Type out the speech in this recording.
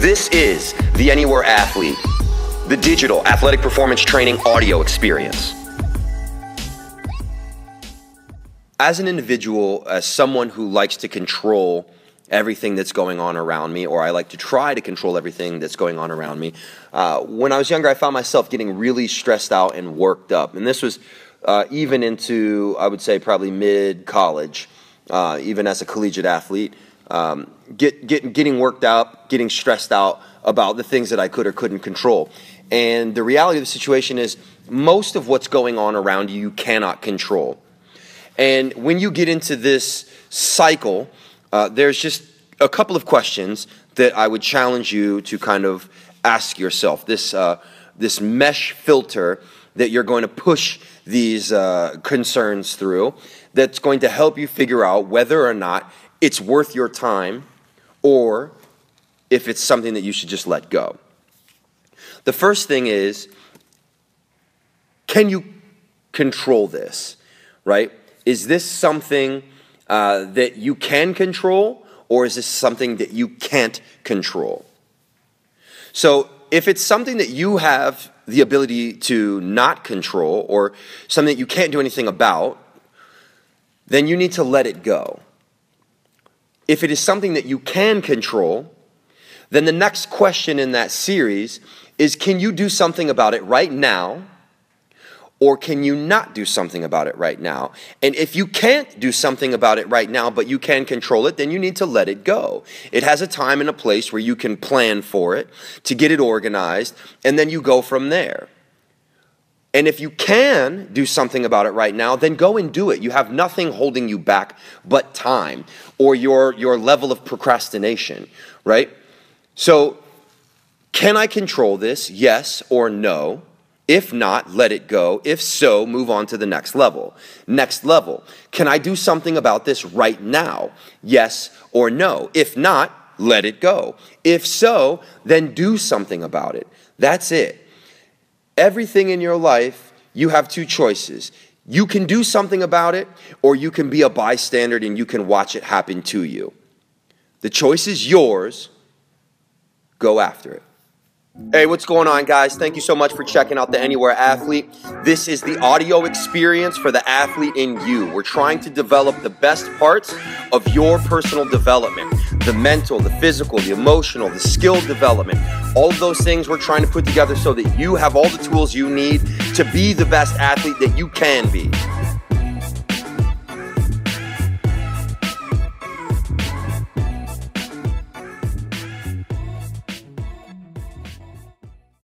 This is the Anywhere Athlete, the digital athletic performance training audio experience. As an individual, as someone who likes to control everything that's going on around me, or I like to try to control everything that's going on around me. Uh, when I was younger, I found myself getting really stressed out and worked up. And this was uh, even into, I would say, probably mid college, uh, even as a collegiate athlete. Um, get, get, getting worked up, getting stressed out about the things that I could or couldn't control. And the reality of the situation is, most of what's going on around you, you cannot control. And when you get into this cycle, uh, there's just a couple of questions that I would challenge you to kind of ask yourself. This, uh, this mesh filter that you're going to push these uh, concerns through that's going to help you figure out whether or not it's worth your time or if it's something that you should just let go. The first thing is can you control this, right? Is this something uh, that you can control, or is this something that you can't control? So, if it's something that you have the ability to not control, or something that you can't do anything about, then you need to let it go. If it is something that you can control, then the next question in that series is can you do something about it right now? Or can you not do something about it right now? And if you can't do something about it right now, but you can control it, then you need to let it go. It has a time and a place where you can plan for it, to get it organized, and then you go from there. And if you can do something about it right now, then go and do it. You have nothing holding you back but time or your, your level of procrastination, right? So, can I control this? Yes or no? If not, let it go. If so, move on to the next level. Next level. Can I do something about this right now? Yes or no? If not, let it go. If so, then do something about it. That's it. Everything in your life, you have two choices. You can do something about it, or you can be a bystander and you can watch it happen to you. The choice is yours. Go after it. Hey, what's going on, guys? Thank you so much for checking out the Anywhere Athlete. This is the audio experience for the athlete in you. We're trying to develop the best parts of your personal development the mental, the physical, the emotional, the skill development. All of those things we're trying to put together so that you have all the tools you need to be the best athlete that you can be.